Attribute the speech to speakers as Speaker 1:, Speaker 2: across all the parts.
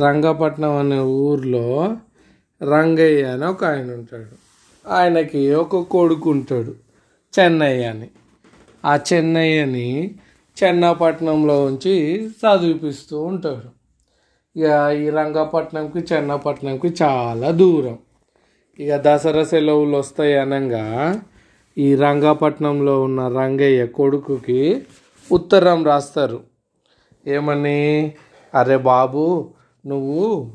Speaker 1: రంగపట్నం అనే ఊర్లో రంగయ్య అని ఒక ఆయన ఉంటాడు. ఆయనకి ఒక కొడుకు ఉంటాడు చెన్నయ్య అని. ఆ చెన్నయ్యని చెన్నపట్నంలో ఉంచి చదివిపిస్తూ ఉంటాడు. ఇక ఈ రంగపట్నంకి చెన్నపట్నంకి చాలా దూరం. ఇక దసరా సెలవులు వస్తాయి అనగా ఈ రంగపట్నంలో ఉన్న రంగయ్య కొడుకుకి ఉత్తరం రాస్తారు. ఏమని? అరే బాబు నువ్వు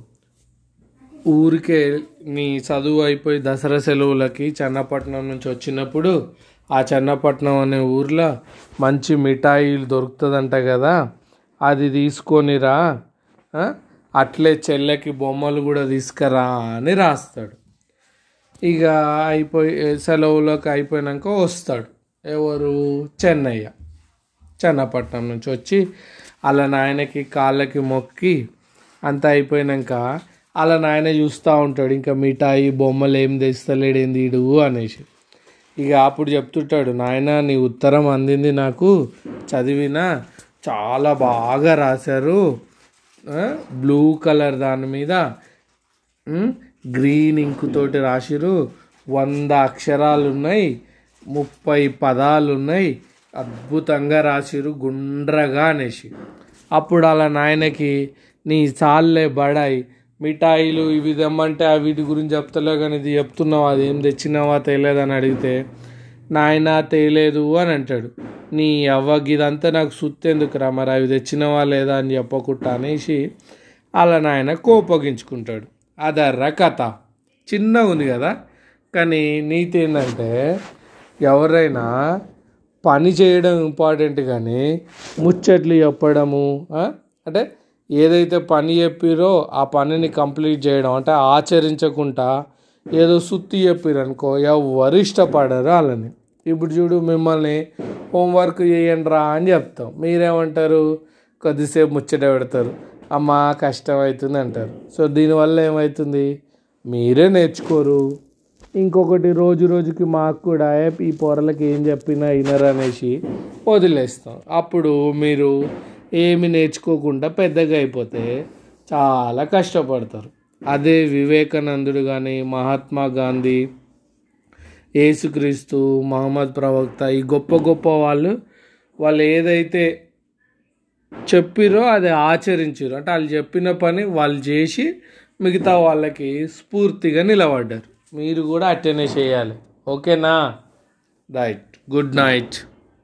Speaker 1: ఊరికే నీ చదువు అయిపోయి దసరా సెలవులకి చెన్నపట్నం నుంచి వచ్చినప్పుడు ఆ చెన్నపట్నం అనే ఊర్లో మంచి మిఠాయిలు దొరుకుతుందంట కదా అది తీసుకొనిరా అట్లే చెల్లెకి బొమ్మలు కూడా తీసుకురా అని రాస్తాడు. ఇక అయిపోయి సెలవులోకి అయిపోయినాక వస్తాడు ఎవరు? చెన్నయ్య. చెన్నపట్నం నుంచి వచ్చి వాళ్ళ నాయనకి కాళ్ళకి మొక్కి అంతా అయిపోయినాక వాళ్ళ నాయన చూస్తూ ఉంటాడు ఇంకా మిఠాయి బొమ్మలు ఏం తెస్తలేడు ఏంది ఈడు అనేసి. ఇక అప్పుడు చెప్తుంటాడు నాయన నీ ఉత్తరం అందింది నాకు చదివిన చాలా బాగా రాశారు బ్లూ కలర్ దాని మీద గ్రీన్ ఇంకుతోటి రాసిరు వంద అక్షరాలు ఉన్నాయి ముప్పై పదాలు ఉన్నాయి అద్భుతంగా రాసిరు గుండ్రగా అనేసి అప్పుడు అలా నాయనకి నీ చాలే బడాయి మిఠాయిలు ఇవి తెమ్మంటే ఆ వీటి గురించి చెప్తలే కానీ ఇది చెప్తున్నావా? అది ఏం తెచ్చినావా తెలియదని అడిగితే నాయన తేలేదు అని అంటాడు. నీ అవ్వకి ఇదంతా నాకు సుత్తెందుకురా మరి అవి తెచ్చినవా లేదా అని చెప్పకుండా అనేసి అలా నాయన కోపగించుకుంటాడు. అదర్ర కథ. చిన్నగా ఉంది కదా? కానీ నీతి ఏంటంటే ఎవరైనా పని చేయడం ఇంపార్టెంట్ కానీ ముచ్చట్లు చెప్పడము అంటే ఏదైతే పని చెప్పిరో ఆ పనిని కంప్లీట్ చేయడం అంటే ఆచరించకుండా ఏదో సుత్తి చెప్పిరనుకో ఎవరు ఇష్టపడరు వాళ్ళని. ఇప్పుడు చూడు మిమ్మల్ని హోంవర్క్ చేయండి రా అని చెప్తాం. మీరేమంటారు? కొద్దిసేపు ముచ్చట పెడతారు. అమ్మా కష్టం అవుతుంది అంటారు. సో దీనివల్ల ఏమవుతుంది మీరే నేర్చుకోరు. ఇంకొకటి రోజు రోజుకి మాకు కూడా ఈ పొరలకి ఏం చెప్పినా వినరు అనేసి వదిలేస్తాం. అప్పుడు మీరు ఏమి నేర్చుకోకుండా పెద్దగా అయిపోతే చాలా కష్టపడతారు. అదే వివేకానందుడు కానీ మహాత్మా గాంధీ యేసుక్రీస్తు మహమ్మద్ ప్రవక్త ఈ గొప్ప గొప్ప వాళ్ళు వాళ్ళు ఏదైతే చెప్పిరో అది ఆచరించారు అంటే వాళ్ళు చెప్పిన పని వాళ్ళు చేసి మిగతా వాళ్ళకి స్ఫూర్తిగా నిలబడ్డారు. మీరు కూడా అట్టనే చేయాలి. ఓకేనా? Right good night